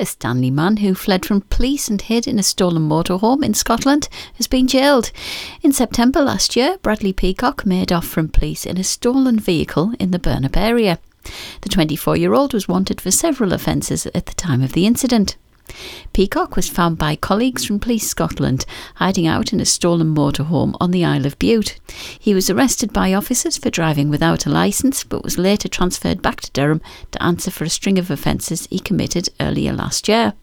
A Stanley man who fled from police and hid in a stolen motorhome in Scotland has been jailed. In September last year, Bradley Peacock made off from police in a stolen vehicle in the Burnup area. The 24 year old was wanted for several offences at the time of the incident. Peacock was found by colleagues from Police Scotland hiding out in a stolen motorhome on the Isle of Bute. He was arrested by officers for driving without a licence but was later transferred back to Durham to answer for a string of offences he committed earlier last year.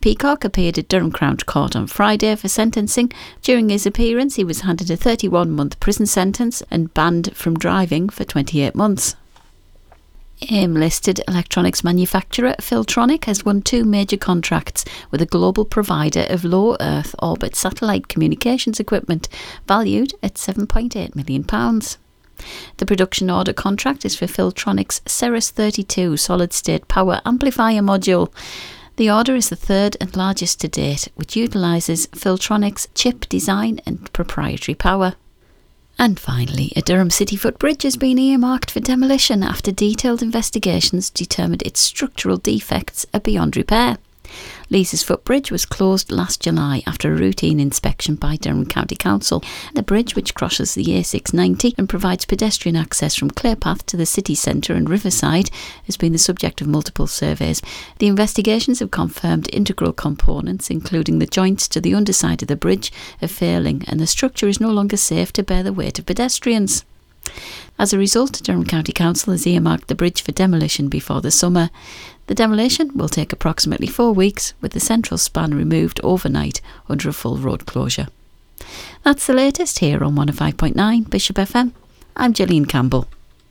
Peacock appeared at Durham Crown Court on Friday for sentencing. During his appearance, he was handed a 31 month prison sentence and banned from driving for 28 months. AIM listed electronics manufacturer Filtronic has won two major contracts with a global provider of low Earth orbit satellite communications equipment valued at £7.8 million. The production order contract is for Filtronic's Cerus 32 solid state power amplifier module. The order is the third and largest to date, which utilises Filtronic's chip design and proprietary power. And finally, a Durham City footbridge has been earmarked for demolition after detailed investigations determined its structural defects are beyond repair. Leazes footbridge was closed last July after a routine inspection by Durham County Council. The bridge, which crosses the A690 and provides pedestrian access from Claypath to the city centre and Riverside, has been the subject of multiple surveys. The investigations have confirmed integral components, including the joints to the underside of the bridge, are failing, and the structure is no longer safe to bear the weight of pedestrians. As a result, Durham County Council has earmarked the bridge for demolition before the summer. The demolition will take approximately four weeks, with the central span removed overnight under a full road closure. That's the latest here on 105.9 Bishop FM. I'm Gillian Campbell.